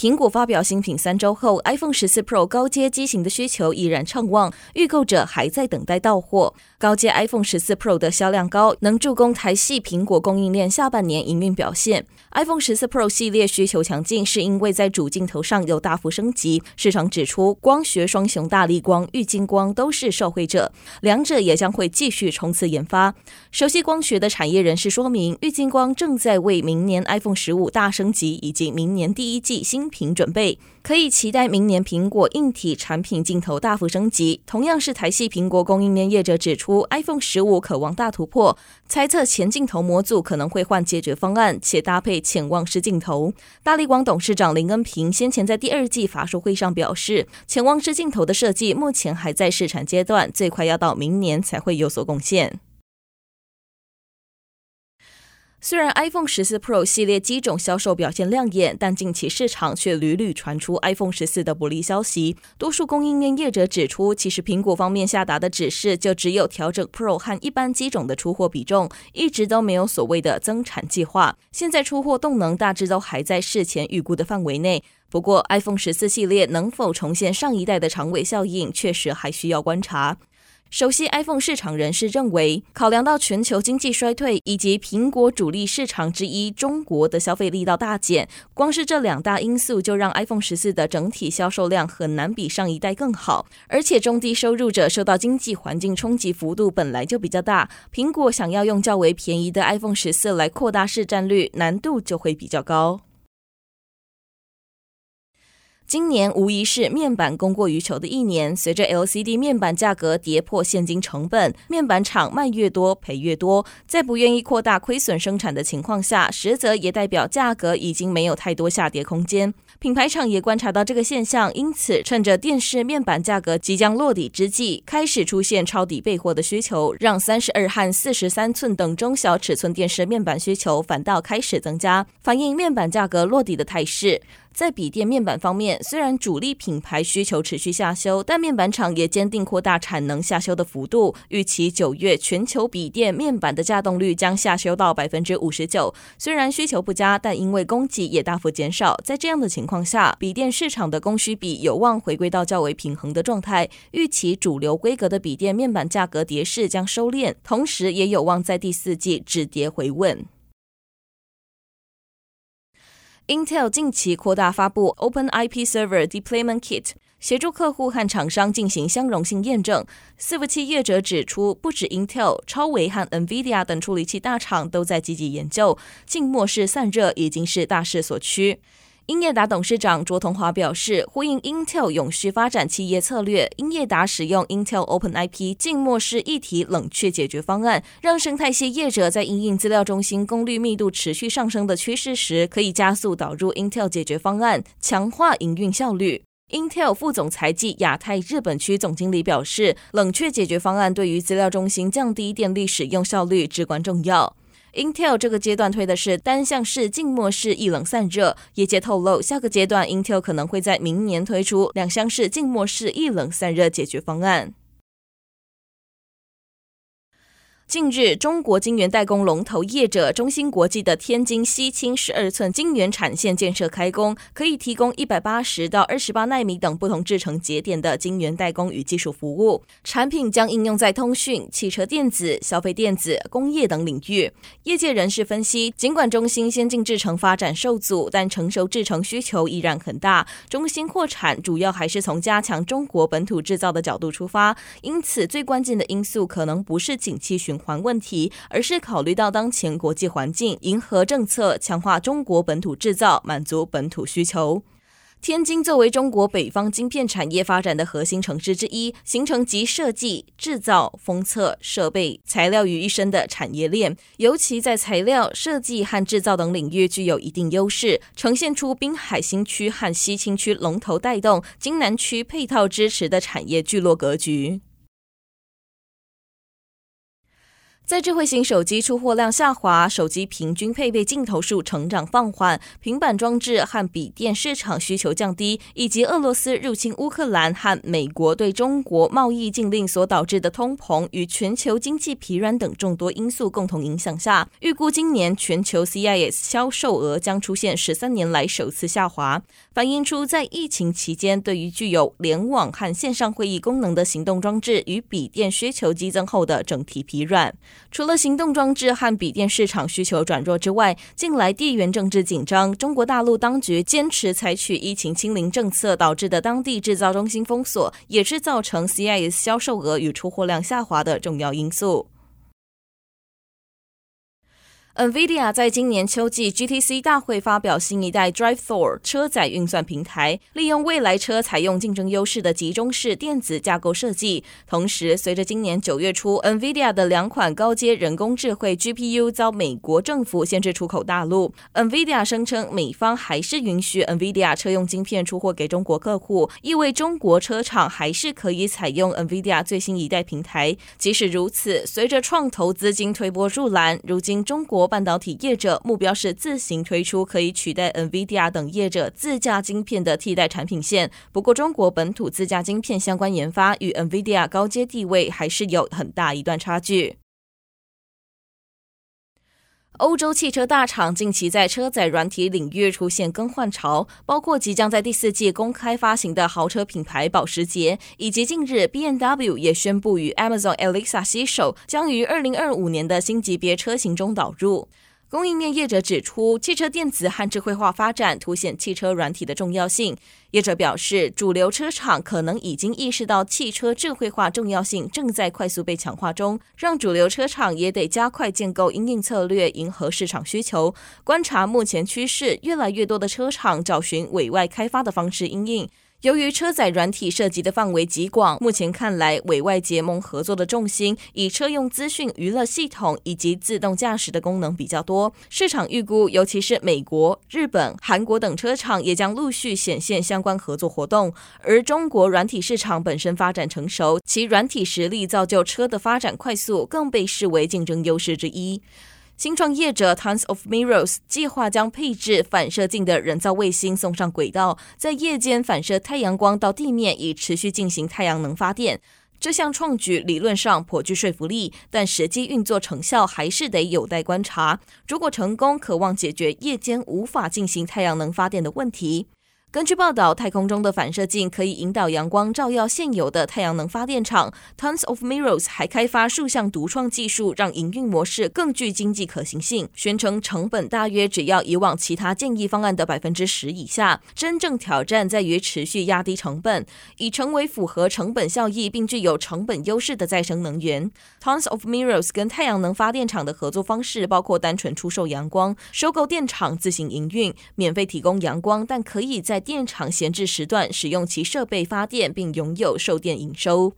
苹果发表新品三周后，iPhone 十四 Pro 高阶机型的需求依然畅旺，预购者还在等待到货。高阶 iPhone 十四 Pro 的销量高，能助攻台系苹果供应链下半年营运表现。iPhone 十四 Pro 系列需求强劲，是因为在主镜头上有大幅升级。市场指出，光学双雄大立光、玉晶光都是受惠者，两者也将会继续冲刺研发。熟悉光学的产业人士说明，玉晶光正在为明年 iPhone 十五大升级以及明年第一季新品准备，可以期待明年苹果硬体产品镜头大幅升级。同样是台系苹果供应链业者指出，iPhone 十五渴望大突破，猜测前镜头模组可能会换解决方案，且搭配潜望式镜头。大立光董事长林恩平先前在第二季法说会上表示，潜望式镜头的设计目前还在试产阶段，最快要到明年才会有所贡献。虽然 iPhone 十四 Pro 系列机种销售表现亮眼，但近期市场却屡屡传出 iPhone 十四的不利消息。多数供应链业者指出，其实苹果方面下达的指示就只有调整 Pro 和一般机种的出货比重，一直都没有所谓的增产计划。现在出货动能大致都还在事前预估的范围内。不过，iPhone 十四系列能否重现上一代的长尾效应，确实还需要观察。熟悉 iPhone 市场人士认为，考量到全球经济衰退以及苹果主力市场之一中国的消费力道大减，光是这两大因素就让 iPhone 十四的整体销售量很难比上一代更好。而且中低收入者受到经济环境冲击幅度本来就比较大，苹果想要用较为便宜的 iPhone 十四来扩大市占率，难度就会比较高。今年无疑是面板供过于求的一年，随着 LCD 面板价格跌破现金成本，面板厂卖越多赔越多，在不愿意扩大亏损生产的情况下，实则也代表价格已经没有太多下跌空间。品牌厂也观察到这个现象，因此趁着电视面板价格即将落底之际，开始出现抄底备货的需求，让三十二和四十三寸等中小尺寸电视面板需求反倒开始增加，反映面板价格落底的态势。在笔电面板方面，虽然主力品牌需求持续下修，但面板厂也坚定扩大产能下修的幅度。预期九月全球笔电面板的稼动率将下修到百分之五十九。虽然需求不佳，但因为供给也大幅减少，在这样的情况下，笔电市场的供需比有望回归到较为平衡的状态。预期主流规格的笔电面板价格跌势将收敛，同时也有望在第四季止跌回稳。Intel 近期扩大发布 Open IP Server Deployment Kit，协助客户和厂商进行相容性验证。伺服器业者指出，不止 Intel、超维和 NVIDIA 等处理器大厂都在积极研究，静默式散热已经是大势所趋。英业达董事长卓同华表示，呼应 Intel 永续发展企业策略，英业达使用 Intel Open IP 静默式一体冷却解决方案，让生态系业者在因应资料中心功率密度持续上升的趋势时，可以加速导入 Intel 解决方案，强化营运效率。Intel 副总裁暨亚太日本区总经理表示，冷却解决方案对于资料中心降低电力使用效率至关重要。Intel 这个阶段推的是单向式静默式一冷散热，业界透露，下个阶段 Intel 可能会在明年推出两向式静默式一冷散热解决方案。近日，中国晶圆代工龙头业者中芯国际的天津西青十二寸晶圆产线建设开工，可以提供一百八十到二十八奈米等不同制程节点的晶圆代工与技术服务。产品将应用在通讯、汽车电子、消费电子、工业等领域。业界人士分析，尽管中芯先进制程发展受阻，但成熟制程需求依然很大。中芯扩产主要还是从加强中国本土制造的角度出发，因此最关键的因素可能不是景气循环问题，而是考虑到当前国际环境，迎合政策，强化中国本土制造，满足本土需求。天津作为中国北方晶片产业发展的核心城市之一，形成集设计、制造、封测、设备、材料于一身的产业链，尤其在材料、设计和制造等领域具有一定优势，呈现出滨海新区和西青区龙头带动、京南区配套支持的产业聚落格局。在智慧型手机出货量下滑、手机平均配备镜头数成长放缓、平板装置和笔电市场需求降低，以及俄罗斯入侵乌克兰和美国对中国贸易禁令所导致的通膨与全球经济疲软等众多因素共同影响下，预估今年全球 CIS 销售额将出现十三年来首次下滑，反映出在疫情期间对于具有联网和线上会议功能的行动装置与笔电需求激增后的整体疲软。除了行动装置和笔电市场需求转弱之外，近来地缘政治紧张，中国大陆当局坚持采取疫情清零政策导致的当地制造中心封锁，也是造成 CIS 销售额与出货量下滑的重要因素。NVIDIA 在今年秋季 GTC 大会发表新一代 Drive Thor 车载运算平台，利用未来车采用竞争优势的集中式电子架构设计。同时，随着今年九月初 NVIDIA 的两款高阶人工智慧 GPU 遭美国政府限制出口大陆，NVIDIA 声称美方还是允许 NVIDIA 车用晶片出货给中国客户，意味中国车厂还是可以采用 NVIDIA 最新一代平台。即使如此，随着创投资金推波助澜，如今中国。半导体业者目标是自行推出可以取代 NVIDIA 等业者自家晶片的替代产品线。不过，中国本土自家晶片相关研发与 NVIDIA 高阶地位还是有很大一段差距。欧洲汽车大厂近期在车载软体领域出现更换潮，包括即将在第四季公开发行的豪车品牌保时捷，以及近日 BMW 也宣布与 Amazon Alexa 携手，将于二零二五年的新级别车型中导入。供应链业者指出，汽车电子和智慧化发展凸显汽车软体的重要性。业者表示，主流车厂可能已经意识到汽车智慧化重要性正在快速被强化中，让主流车厂也得加快建构因应策略，迎合市场需求。观察目前趋势，越来越多的车厂找寻委外开发的方式因应。由于车载软体涉及的范围极广，目前看来委外结盟合作的重心以车用资讯娱乐系统以及自动驾驶的功能比较多。市场预估，尤其是美国、日本、韩国等车厂也将陆续显现相关合作活动。而中国软体市场本身发展成熟，其软体实力造就车的发展快速，更被视为竞争优势之一。新创业者 Tons of Mirrors 计划将配置反射镜的人造卫星送上轨道，在夜间反射太阳光到地面，以持续进行太阳能发电。这项创举理论上颇具说服力，但实际运作成效还是得有待观察。如果成功，可望解决夜间无法进行太阳能发电的问题。根据报道，太空中的反射镜可以引导阳光照耀现有的太阳能发电厂。Tons of Mirrors 还开发数项独创技术，让营运模式更具经济可行性。宣称成本大约只要以往其他建议方案的百分之十以下。真正挑战在于持续压低成本，以成为符合成本效益并具有成本优势的再生能源。Tons of Mirrors 跟太阳能发电厂的合作方式包括单纯出售阳光、收购电厂自行营运、免费提供阳光，但可以在电厂闲置时段使用其设备发电，并拥有售电营收。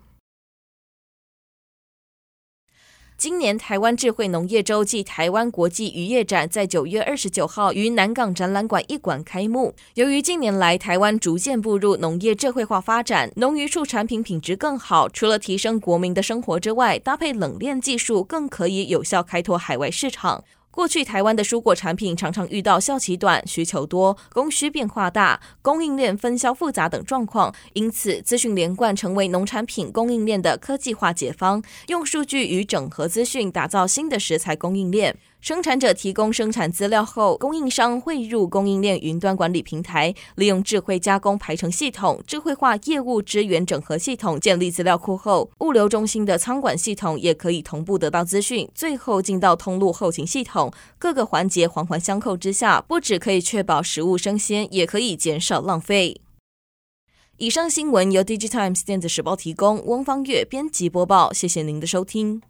今年台湾智慧农业周暨台湾国际渔业展在九月二十九号于南港展览馆一馆开幕。由于近年来台湾逐渐步入农业智慧化发展，农渔畜产品品质更好，除了提升国民的生活之外，搭配冷链技术，更可以有效开拓海外市场。过去台湾的蔬果产品常常遇到效期短、需求多、供需变化大、供应链分销复杂等状况，因此资讯连贯成为农产品供应链的科技化解方，用数据与整合资讯打造新的食材供应链。生产者提供生产资料后，供应商汇入供应链云端管理平台，利用智慧加工排程系统、智慧化业务资源整合系统建立资料库后，物流中心的仓管系统也可以同步得到资讯，最后进到通路后勤系统，各个环节环环相扣之下，不只可以确保食物生鲜，也可以减少浪费。以上新闻由 DigiTimes 电子时报提供，翁方月编辑播报，谢谢您的收听。